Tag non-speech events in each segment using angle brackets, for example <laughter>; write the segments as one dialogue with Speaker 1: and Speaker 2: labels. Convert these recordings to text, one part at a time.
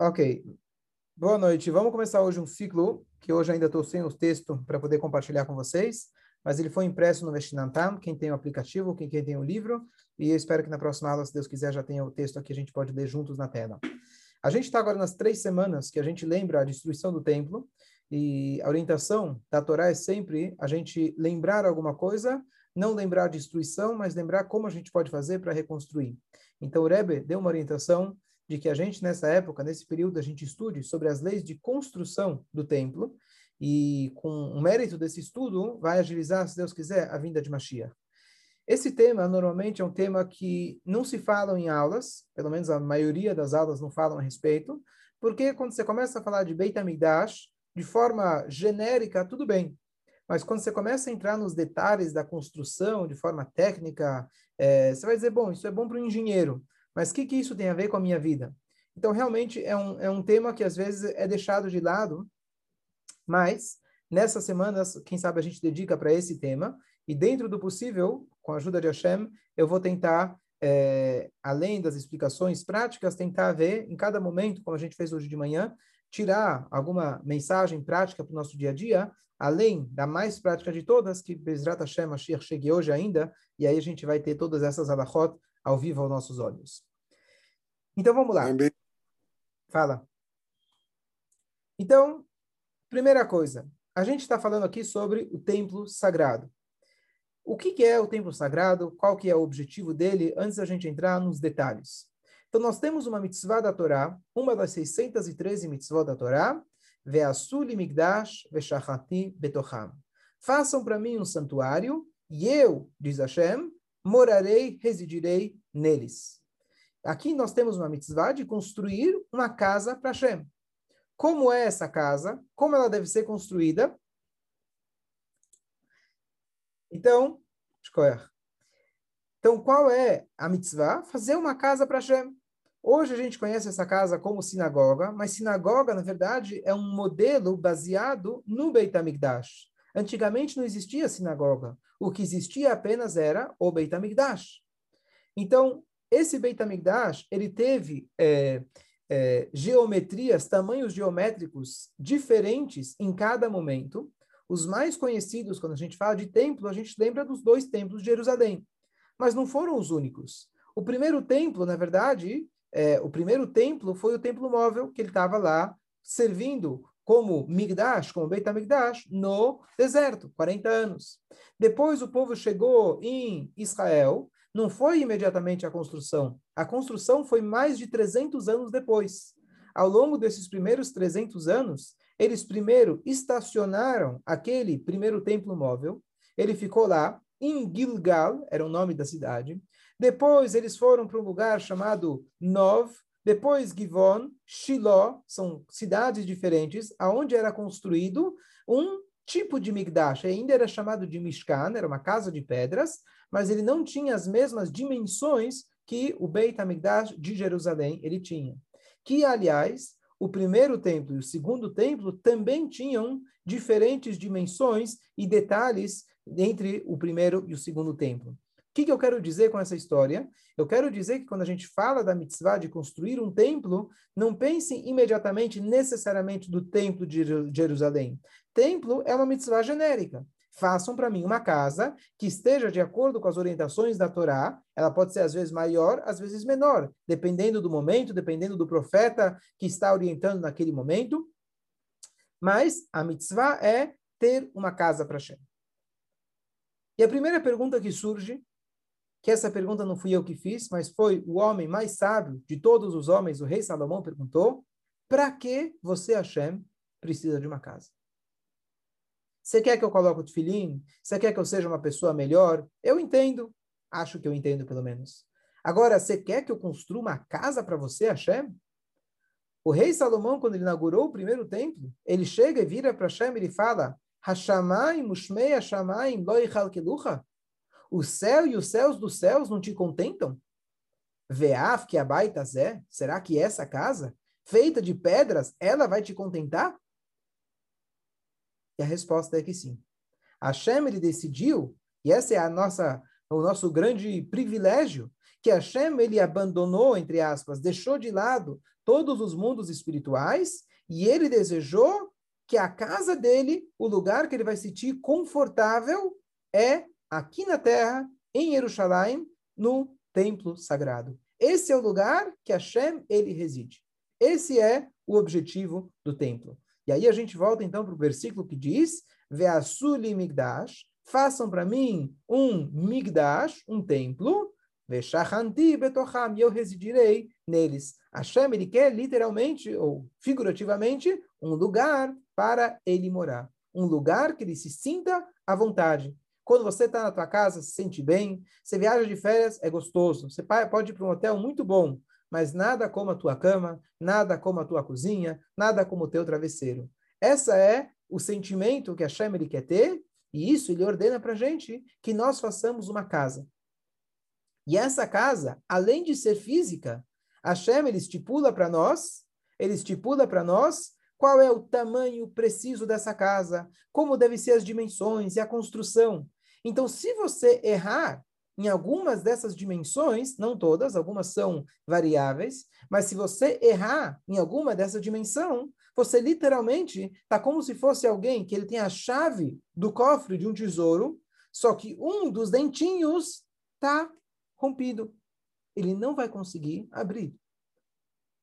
Speaker 1: Ok. Boa noite. Vamos começar hoje um ciclo que hoje ainda estou sem o texto para poder compartilhar com vocês, mas ele foi impresso no Vestinantam, quem tem o aplicativo, quem, quem tem o livro, e eu espero que na próxima aula, se Deus quiser, já tenha o texto aqui, a gente pode ler juntos na tela. A gente está agora nas três semanas que a gente lembra a destruição do templo, e a orientação da Torá é sempre a gente lembrar alguma coisa, não lembrar a destruição, mas lembrar como a gente pode fazer para reconstruir. Então o Rebbe deu uma orientação de que a gente, nessa época, nesse período, a gente estude sobre as leis de construção do templo, e com o mérito desse estudo, vai agilizar, se Deus quiser, a vinda de Mashiach. Esse tema, normalmente, é um tema que não se fala em aulas, pelo menos a maioria das aulas não falam a respeito, porque quando você começa a falar de Beit HaMikdash, de forma genérica, tudo bem. Mas quando você começa a entrar nos detalhes da construção, de forma técnica, é, você vai dizer, bom, isso é bom para o engenheiro. Mas o que, que isso tem a ver com a minha vida? Então, realmente, é um, é um tema que às vezes é deixado de lado, mas nessas semanas, quem sabe a gente dedica para esse tema, e dentro do possível, com a ajuda de Hashem, eu vou tentar, é, além das explicações práticas, tentar ver em cada momento, como a gente fez hoje de manhã, tirar alguma mensagem prática para o nosso dia a dia, além da mais prática de todas, que Bezrat Hashem Mashiach chegue hoje ainda, e aí a gente vai ter todas essas alachot ao vivo aos nossos olhos. Então vamos lá. Fala. Então, primeira coisa, a gente está falando aqui sobre o templo sagrado. O que, que, é o templo sagrado? Qual que é o objetivo dele? Antes da gente entrar nos detalhes. Então, nós temos uma mitzvah da Torá, uma das 613 mitzvot da Torá, Ve'asuli migdash ve'shachati betocham. Façam para mim um santuário, e eu, diz Hashem, morarei, residirei neles. Aqui nós temos uma mitzvah de construir uma casa para Hashem. Como é essa casa? Como ela deve ser construída? Então, então qual é a mitzvah? Fazer uma casa para Hashem. Hoje a gente conhece essa casa como sinagoga, mas sinagoga, na verdade, é um modelo baseado no Beit HaMikdash. Antigamente não existia sinagoga. O que existia apenas era o Beit HaMikdash. Então, esse Beit HaMikdash, ele teve é, é, geometrias, tamanhos geométricos diferentes em cada momento. Os mais conhecidos, quando a gente fala de templo, a gente lembra dos dois templos de Jerusalém. Mas não foram os únicos. O primeiro templo, na verdade, é, o primeiro templo foi o templo móvel, que ele estava lá servindo como Migdash, como Beit HaMikdash, no deserto, 40 anos. Depois o povo chegou em Israel, não foi imediatamente a construção. A construção foi mais de 300 anos depois. Ao longo desses primeiros 300 anos, eles primeiro estacionaram aquele primeiro templo móvel. Ele ficou lá, em Gilgal, era o nome da cidade. Depois eles foram para um lugar chamado Nov, depois Givon, Shiloh, são cidades diferentes, aonde era construído um tipo de Migdash. Ainda era chamado de Mishkan, era uma casa de pedras, mas ele não tinha as mesmas dimensões que o Beit HaMikdash de Jerusalém ele tinha. Que, aliás, o primeiro templo e o segundo templo também tinham diferentes dimensões e detalhes entre o primeiro e o segundo templo. Que, que eu quero dizer com essa história? Eu quero dizer que quando a gente fala da mitzvah de construir um templo, não pense imediatamente, necessariamente, do templo de Jerusalém. Templo é uma mitzvah genérica façam para mim uma casa que esteja de acordo com as orientações da Torá. Ela pode ser às vezes maior, às vezes menor, dependendo do momento, dependendo do profeta que está orientando naquele momento. Mas a mitzvah é ter uma casa para Hashem. E a primeira pergunta que surge, que essa pergunta não fui eu que fiz, mas foi o homem mais sábio de todos os homens, o rei Salomão perguntou: para que você, Hashem, precisa de uma casa? Você quer que eu coloque o tefilim? Você quer que eu seja uma pessoa melhor? Eu entendo. Acho que eu entendo, pelo menos. Agora, você quer que eu construa uma casa para você, Hashem? O rei Salomão, quando ele inaugurou o primeiro templo, ele chega e vira para Hashem e ele fala Hashamayim mushmei Hashamayim loi chalkelucha O céu e os céus dos céus não te contentam? Veaf que abaita zé? Será que essa casa, feita de pedras, ela vai te contentar? E a resposta é que sim. Hashem ele decidiu, e essa é a nossa, o nosso grande privilégio, que Hashem ele abandonou, entre aspas, deixou de lado todos os mundos espirituais e ele desejou que a casa dele, o lugar que ele vai sentir confortável, é aqui na terra, em Jerusalém, no templo sagrado. Esse é o lugar que Hashem ele reside. Esse é o objetivo do templo. E aí a gente volta então para o versículo que diz: Ve'asuli migdash, façam para mim um migdash, um templo, ve'shachanti betocham, e eu residirei neles. Hashem, ele quer literalmente, ou figurativamente, um lugar para ele morar. Um lugar que ele se sinta à vontade. Quando você está na tua casa, se sente bem, você viaja de férias, é gostoso. Você pode ir para um hotel muito bom, mas nada como a tua cama, nada como a tua cozinha, nada como o teu travesseiro. Essa é o sentimento que a Shem ele quer ter, e isso ele ordena para a gente que nós façamos uma casa. E essa casa, além de ser física, a Shem ele estipula para nós, ele estipula para nós qual é o tamanho preciso dessa casa, como devem ser as dimensões e a construção. Então, se você errar em algumas dessas dimensões, não todas, algumas são variáveis, mas se você errar em alguma dessa dimensão, você literalmente está como se fosse alguém que ele tem a chave do cofre de um tesouro, só que um dos dentinhos está rompido. Ele não vai conseguir abrir.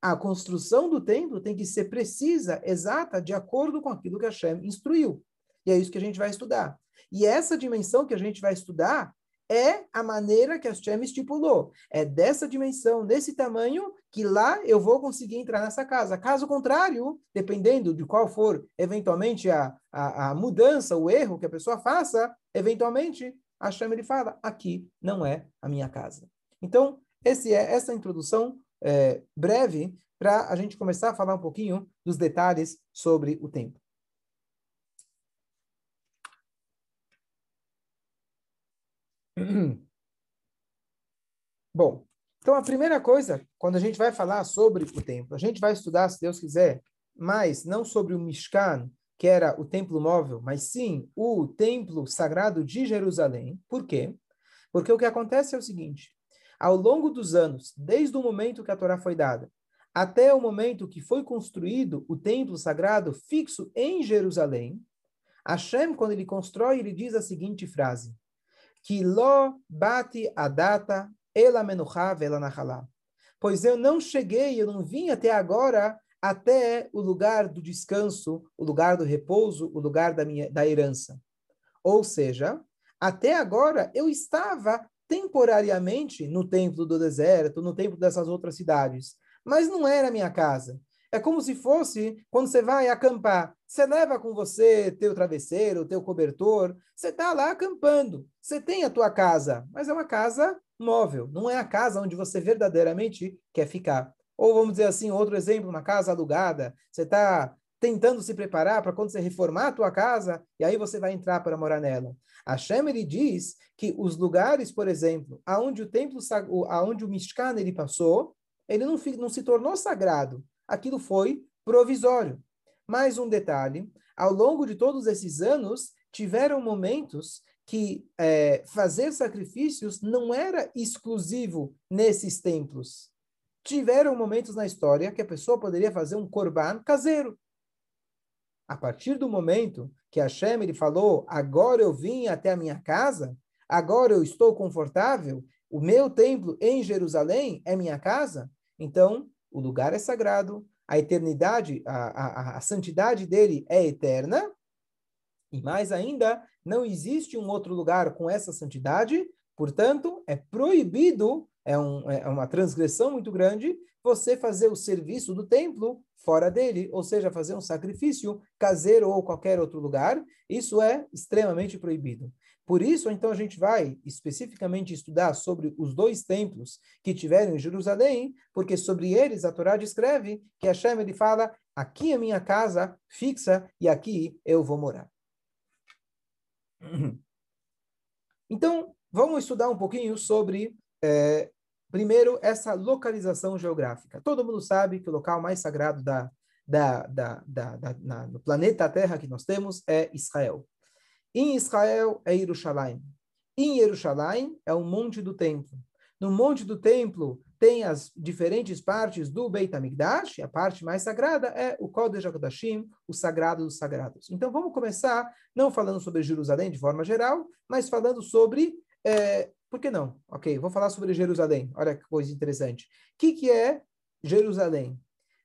Speaker 1: A construção do templo tem que ser precisa, exata, de acordo com aquilo que Hashem instruiu. E é isso que a gente vai estudar. E essa dimensão que a gente vai estudar é a maneira que a Hashem estipulou. É dessa dimensão, desse tamanho, que lá eu vou conseguir entrar nessa casa. Caso contrário, dependendo de qual for eventualmente a, a, a mudança, o erro que a pessoa faça, eventualmente a Hashem ele fala, aqui não é a minha casa. Então, esse é essa introdução é, breve para a gente começar a falar um pouquinho dos detalhes sobre o tempo. <clears throat> Bom, então a primeira coisa, quando a gente vai falar sobre o templo, a gente vai estudar, se Deus quiser, mais não sobre o Mishkan, que era o templo móvel, mas sim o templo sagrado de Jerusalém. Por quê? Porque o que acontece é o seguinte: ao longo dos anos, desde o momento que a Torá foi dada, até o momento que foi construído o templo sagrado fixo em Jerusalém, Hashem, quando ele constrói, ele diz a seguinte frase: que lo bati a data ela menucha vela nachalá. Pois eu não cheguei, eu não vim até agora até o lugar do descanso, o lugar do repouso, o lugar da minha da herança. Ou seja, até agora eu estava temporariamente no templo do deserto, no templo dessas outras cidades, mas não era minha casa. É como se fosse quando você vai acampar. Você leva com você teu travesseiro, teu cobertor. Você está lá acampando. Você tem a tua casa, mas é uma casa móvel. Não é a casa onde você verdadeiramente quer ficar. Ou vamos dizer assim, outro exemplo, uma casa alugada. Você está tentando se preparar para quando você reformar a tua casa, e aí você vai entrar para morar nela. A ele diz que os lugares, por exemplo, aonde o templo, aonde o Mishkan ele passou, ele não, não se tornou sagrado, aquilo foi provisório. Mais um detalhe: ao longo de todos esses anos, tiveram momentos que é, fazer sacrifícios não era exclusivo nesses templos. Tiveram momentos na história que a pessoa poderia fazer um korban caseiro. A partir do momento que Hashem ele falou, agora eu vim até a minha casa, agora eu estou confortável, o meu templo em Jerusalém é minha casa, então o lugar é sagrado, a eternidade, a, a, a santidade dele é eterna, e mais ainda, não existe um outro lugar com essa santidade, portanto, é proibido, é, um, é uma transgressão muito grande, você fazer o serviço do templo fora dele, ou seja, fazer um sacrifício caseiro ou qualquer outro lugar, isso é extremamente proibido. Por isso, então, a gente vai especificamente estudar sobre os dois templos que tiveram em Jerusalém, porque sobre eles a Torá descreve que Hashem ele fala: aqui é minha casa fixa e aqui eu vou morar. Então, vamos estudar um pouquinho sobre, é, primeiro, essa localização geográfica. Todo mundo sabe que o local mais sagrado da, da, da, da, da na, no planeta Terra que nós temos é Israel. Em Israel é Jerusalém. Em Jerusalém é o monte do templo. No monte do templo tem as diferentes partes do Beit HaMikdash, a parte mais sagrada é o Kodesh HaKodashim, o sagrado dos sagrados. Então vamos começar não falando sobre Jerusalém de forma geral, mas falando sobre é, por que não? Ok, vou falar sobre Jerusalém. Olha que coisa interessante. O que, que é Jerusalém?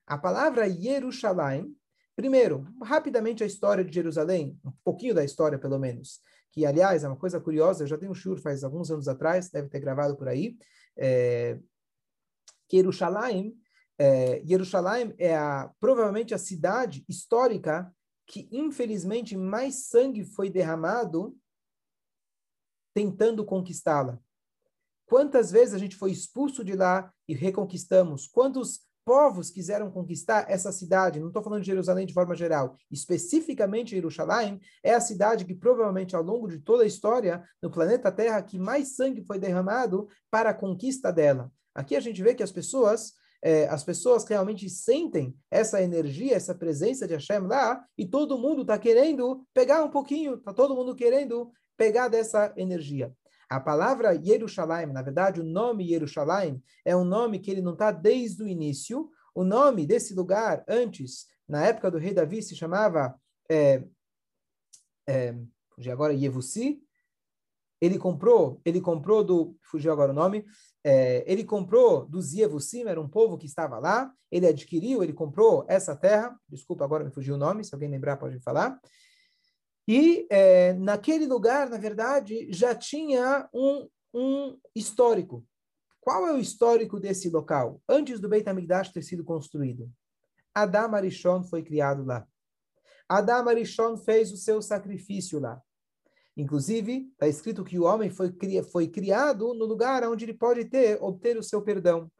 Speaker 1: A palavra Yerushalayim, primeiro, rapidamente a história de Jerusalém, um pouquinho da história pelo menos, que aliás é uma coisa curiosa, eu já tenho um shur faz alguns anos atrás, deve ter gravado por aí, é, que Yerushalayim, é, Yerushalayim é a, provavelmente a cidade histórica que infelizmente mais sangue foi derramado tentando conquistá-la. Quantas vezes a gente foi expulso de lá e reconquistamos? Quantos povos quiseram conquistar essa cidade? Não estou falando de Jerusalém de forma geral. Especificamente Jerusalém é a cidade que provavelmente ao longo de toda a história no planeta Terra que mais sangue foi derramado para a conquista dela. Aqui a gente vê que as pessoas é, as pessoas realmente sentem essa energia, essa presença de Hashem lá, e todo mundo está querendo pegar um pouquinho, está todo mundo querendo pegar dessa energia. A palavra Yerushalayim, na verdade, o nome Yerushalayim é um nome que ele não está desde o início. O nome desse lugar, antes, na época do rei Davi, se chamava, é, é, agora, Yevusi. Ele comprou, ele comprou do, fugiu agora o nome, é, ele comprou dos Yevusim, era um povo que estava lá, ele adquiriu, ele comprou essa terra, desculpa, agora me fugiu o nome, se alguém lembrar pode falar, e é, naquele lugar, na verdade, já tinha um, um histórico. Qual é o histórico desse local? Antes do Beit HaMikdash ter sido construído. Adam Arishon foi criado lá. Adam Arishon fez o seu sacrifício lá. Inclusive, está escrito que o homem foi, foi criado no lugar onde ele pode ter, obter o seu perdão.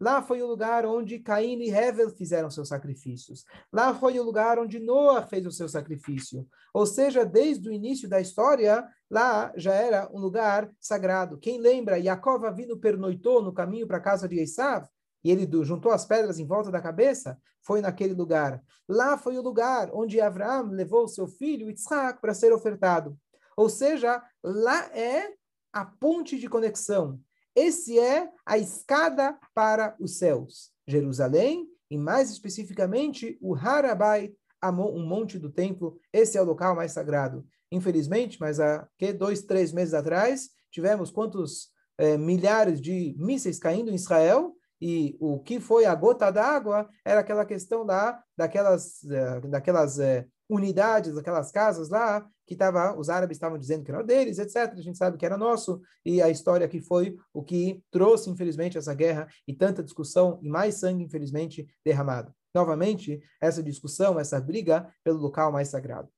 Speaker 1: Lá foi o lugar onde Caim e Hevel fizeram seus sacrifícios. Lá foi o lugar onde Noah fez o seu sacrifício. Ou seja, desde o início da história, lá já era um lugar sagrado. Quem lembra, Yaakov vindo pernoitou no caminho para a casa de Esav, e ele juntou as pedras em volta da cabeça, foi naquele lugar. Lá foi o lugar onde Abraão levou seu filho Isaac para ser ofertado. Ou seja, lá é a ponte de conexão esse é a escada para os céus. Jerusalém, e mais especificamente o Harabai, um monte do templo. Esse é o local mais sagrado. Infelizmente, mas há que dois, três meses atrás, tivemos quantos é, milhares de mísseis caindo em Israel, e o que foi a gota d'água era aquela questão lá daquelas, eh, daquelas é, unidades, aquelas casas lá, que tava, os árabes estavam dizendo que era deles, etc. A gente sabe que era nosso, e a história que foi o que trouxe, infelizmente, essa guerra e tanta discussão e mais sangue, infelizmente, derramado. Novamente, essa discussão, essa briga pelo local mais sagrado.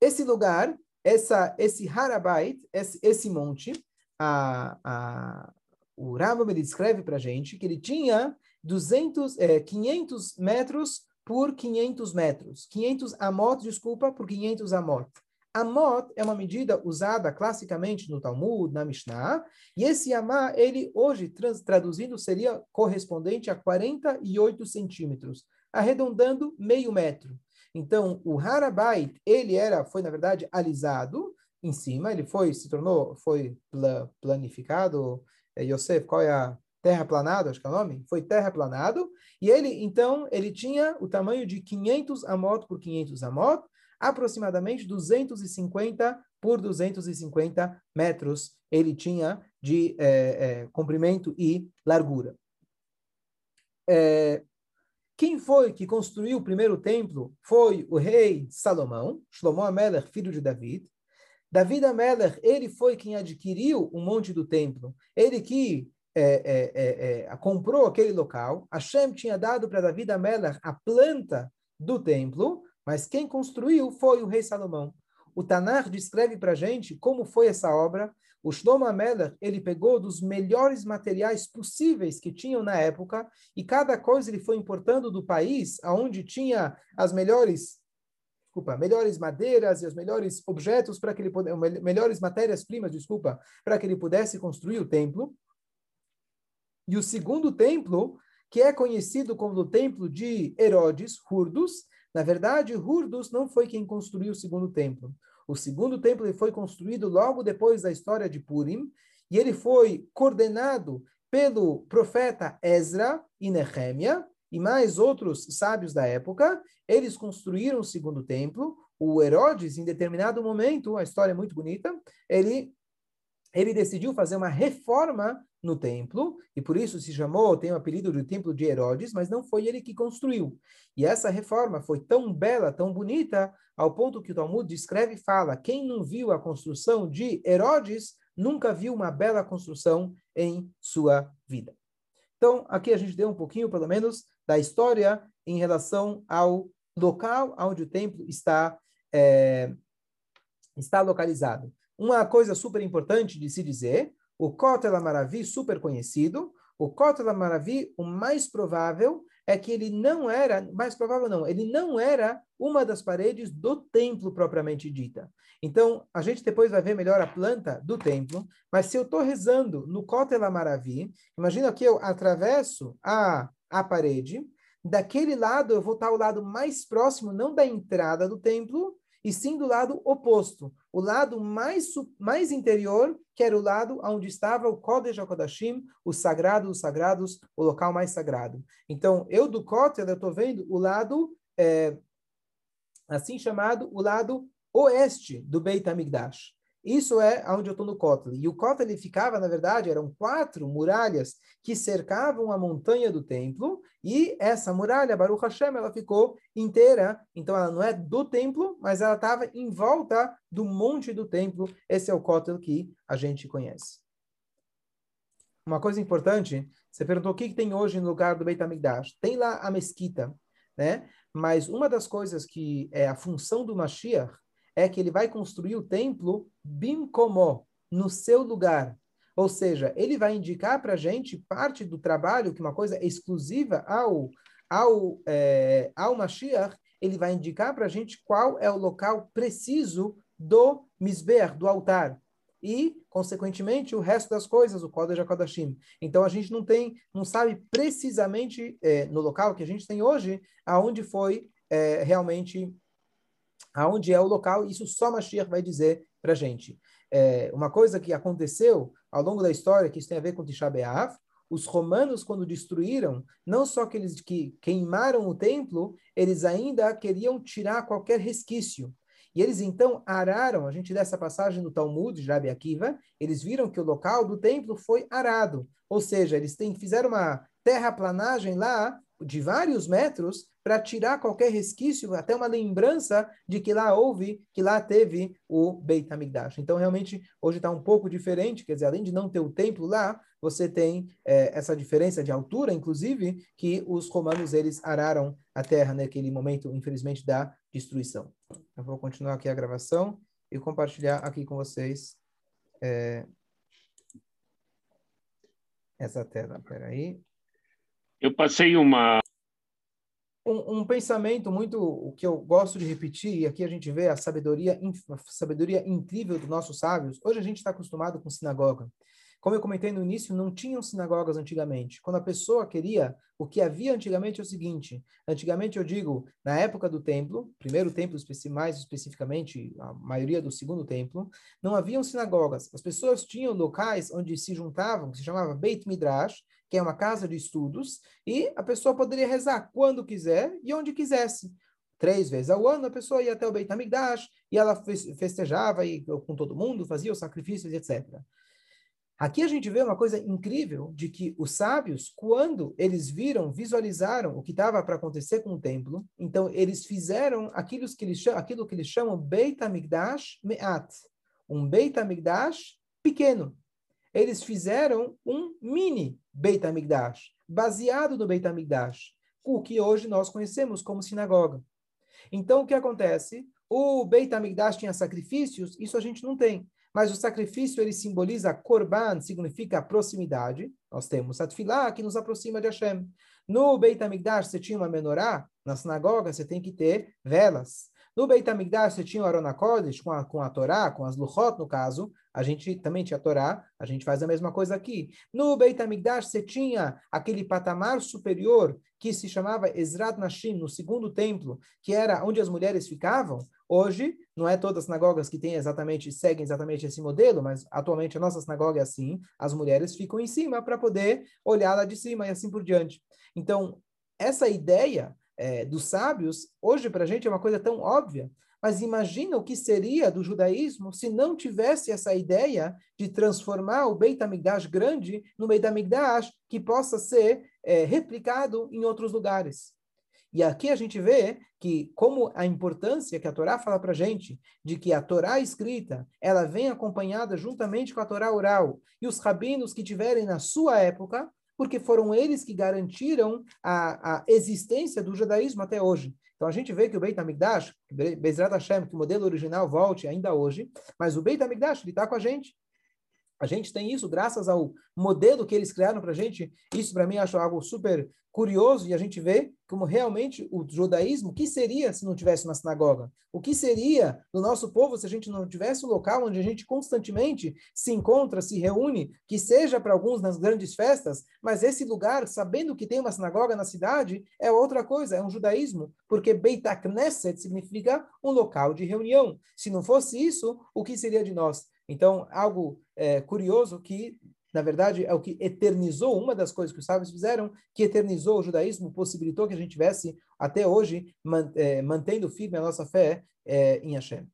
Speaker 1: Esse lugar, essa, esse Harabait, esse, esse monte, a, a, o Rambam ele descreve para gente que ele tinha 200, é, 500 metros por 500 metros. 500 amot, desculpa, por 500 amot. Amot é uma medida usada classicamente no Talmud, na Mishnah, e esse amá, ele hoje, traduzindo, seria correspondente a 48 centímetros, arredondando meio metro. Então, o Harabait, ele era, foi na verdade alisado em cima, ele foi, se tornou, foi planificado, é, Yosef, qual é a terraplanado, acho que é o nome? Foi terraplanado, e ele, então, ele tinha o tamanho de 500 amot por 500 amot, aproximadamente 250 por 250 metros ele tinha de é, é, comprimento e largura. É, quem foi que construiu o primeiro templo? Foi o rei Salomão, Shlomo Amelech, filho de David. David Amelech, ele foi quem adquiriu o monte do templo. Ele que é, é, é, é, comprou aquele local, Hashem tinha dado para Davi Amelach a planta do templo, mas quem construiu foi o rei Salomão. O Tanar descreve para a gente como foi essa obra. O Shlomo Amelach, ele pegou dos melhores materiais possíveis que tinham na época, e cada coisa ele foi importando do país, aonde tinha as melhores desculpa, melhores madeiras e os melhores objetos para que ele pudesse, melhores matérias-primas, desculpa, para que ele pudesse construir o templo. E o segundo templo, que é conhecido como o templo de Herodes, Hurdos, na verdade, Hurdos não foi quem construiu o segundo templo. O segundo templo foi construído logo depois da história de Purim, e ele foi coordenado pelo profeta Ezra e Nehemia, e mais outros sábios da época, eles construíram o segundo templo. O Herodes, em determinado momento, a história é muito bonita, ele ele decidiu fazer uma reforma no templo, e por isso se chamou, tem o apelido de Templo de Herodes, mas não foi ele que construiu. E essa reforma foi tão bela, tão bonita, ao ponto que o Talmud descreve e fala: quem não viu a construção de Herodes nunca viu uma bela construção em sua vida. Então, aqui a gente deu um pouquinho, pelo menos, da história em relação ao local onde o templo está, é, está localizado. Uma coisa super importante de se dizer, o Kotel Amaravi, super conhecido, o Kotel Amaravi, o mais provável é que ele não era, mais provável não, ele não era uma das paredes do templo propriamente dita. Então, a gente depois vai ver melhor a planta do templo, mas se eu estou rezando no Kotel Amaravi, imagina que eu atravesso a, a parede, daquele lado eu vou estar ao lado mais próximo, não da entrada do templo, e sim do lado oposto, o lado mais, mais interior, que era o lado onde estava o Kodesh HaKodashim, o sagrado dos sagrados, o local mais sagrado. Então, eu do Kotel, eu estou vendo o lado, é, assim chamado, o lado oeste do Beit HaMikdash. Isso é onde eu estou no Kotel. E o Kotel ele ficava, na verdade, eram quatro muralhas que cercavam a montanha do templo, e essa muralha, Baruch Hashem, ela ficou inteira, então ela não é do templo, mas ela estava em volta do monte do templo. Esse é o Kotel que a gente conhece. Uma coisa importante, você perguntou o que, que tem hoje no lugar do Beit HaMikdash. Tem lá a mesquita, né? Mas uma das coisas que é a função do Mashiach é que ele vai construir o templo bimkomó, no seu lugar. Ou seja, ele vai indicar para a gente parte do trabalho, que uma coisa exclusiva ao, ao, é, ao Mashiach, ele vai indicar para a gente qual é o local preciso do Misber, do altar. E, consequentemente, o resto das coisas, o Kodesh HaKodashim. Então, a gente não tem, não sabe precisamente é, no local que a gente tem hoje, aonde foi é, realmente aonde é o local, isso só Mashiach vai dizer para a gente. É, uma coisa que aconteceu ao longo da história, que isso tem a ver com Tisha B'Av, os romanos, quando destruíram, não só que eles que queimaram o templo, eles ainda queriam tirar qualquer resquício. E eles então araram, a gente dessa passagem no Talmud de Akiva, eles viram que o local do templo foi arado. Ou seja, eles têm, fizeram uma terraplanagem lá de vários metros para tirar qualquer resquício, até uma lembrança de que lá houve, que lá teve o Beit HaMikdash. Então, realmente, hoje está um pouco diferente, quer dizer, além de não ter o templo lá, você tem é, essa diferença de altura, inclusive, que os romanos, eles araram a terra naquele momento, infelizmente, da destruição. Eu vou continuar aqui a gravação e compartilhar aqui com vocês é, essa tela. Espera aí.
Speaker 2: Eu passei uma
Speaker 1: um, um, pensamento muito o que eu gosto de repetir, e aqui a gente vê a sabedoria, a sabedoria incrível dos nossos sábios. Hoje a gente está acostumado com sinagoga. Como eu comentei no início, não tinham sinagogas antigamente. Quando a pessoa queria, o que havia antigamente é o seguinte: antigamente eu digo, na época do templo, primeiro templo mais especificamente, a maioria do segundo templo, não haviam sinagogas. As pessoas tinham locais onde se juntavam, que se chamava Beit Midrash, que é uma casa de estudos, e a pessoa poderia rezar quando quiser e onde quisesse três vezes ao ano, a pessoa ia até o Beit HaMikdash e ela festejava e, com todo mundo, fazia os sacrifícios, etc. Aqui a gente vê uma coisa incrível de que os sábios, quando eles viram, visualizaram o que estava para acontecer com o templo, então eles fizeram aquilo que eles chamam, aquilo que eles chamam Beit Me'at, um Beit HaMikdash pequeno. Eles fizeram um mini Beit HaMikdash, baseado no Beit HaMikdash, o que hoje nós conhecemos como sinagoga. Então, o que acontece? O Beit HaMikdash tinha sacrifícios, isso a gente não tem. Mas o sacrifício, ele simboliza korban, significa proximidade. Nós temos a que nos aproxima de Hashem. No Beit HaMikdash, você tinha uma menorá, na sinagoga você tem que ter velas. No Beit HaMikdash você tinha o Arona Kodesh com a, com a Torá, com as Luchot no caso, a gente também tinha a Torá, a gente faz a mesma coisa aqui. No Beit HaMikdash você tinha aquele patamar superior que se chamava Ezrat Nashim, no segundo templo, que era onde as mulheres ficavam. Hoje, não é todas as sinagogas que têm exatamente, seguem exatamente esse modelo, mas atualmente a nossa sinagoga é assim, as mulheres ficam em cima para poder olhar lá de cima e assim por diante. Então, essa ideia é, dos sábios, hoje para a gente é uma coisa tão óbvia, mas imagina o que seria do judaísmo se não tivesse essa ideia de transformar o Beit HaMikdash grande no Beit HaMikdash que possa ser é, replicado em outros lugares. E aqui a gente vê que como a importância que a Torá fala para gente de que a Torá escrita ela vem acompanhada juntamente com a Torá oral e os rabinos que tiverem na sua época porque foram eles que garantiram a, a existência do judaísmo até hoje. Então a gente vê que o Beit HaMikdash, Bezrat Hashem, que o modelo original volte ainda hoje, mas o Beit HaMikdash, ele está com a gente. A gente tem isso graças ao modelo que eles criaram para a gente. Isso, para mim, acho algo super curioso e a gente vê como realmente o judaísmo, o que seria se não tivesse uma sinagoga? O que seria do nosso povo se a gente não tivesse um local onde a gente constantemente se encontra, se reúne, que seja para alguns nas grandes festas, mas esse lugar, sabendo que tem uma sinagoga na cidade, é outra coisa, é um judaísmo, porque Beit Knesset significa um local de reunião. Se não fosse isso, o que seria de nós? Então, algo é, curioso que, na verdade, é o que eternizou, uma das coisas que os sábios fizeram, que eternizou o judaísmo, possibilitou que a gente tivesse, até hoje, man, é, mantendo firme a nossa fé é, em Hashem.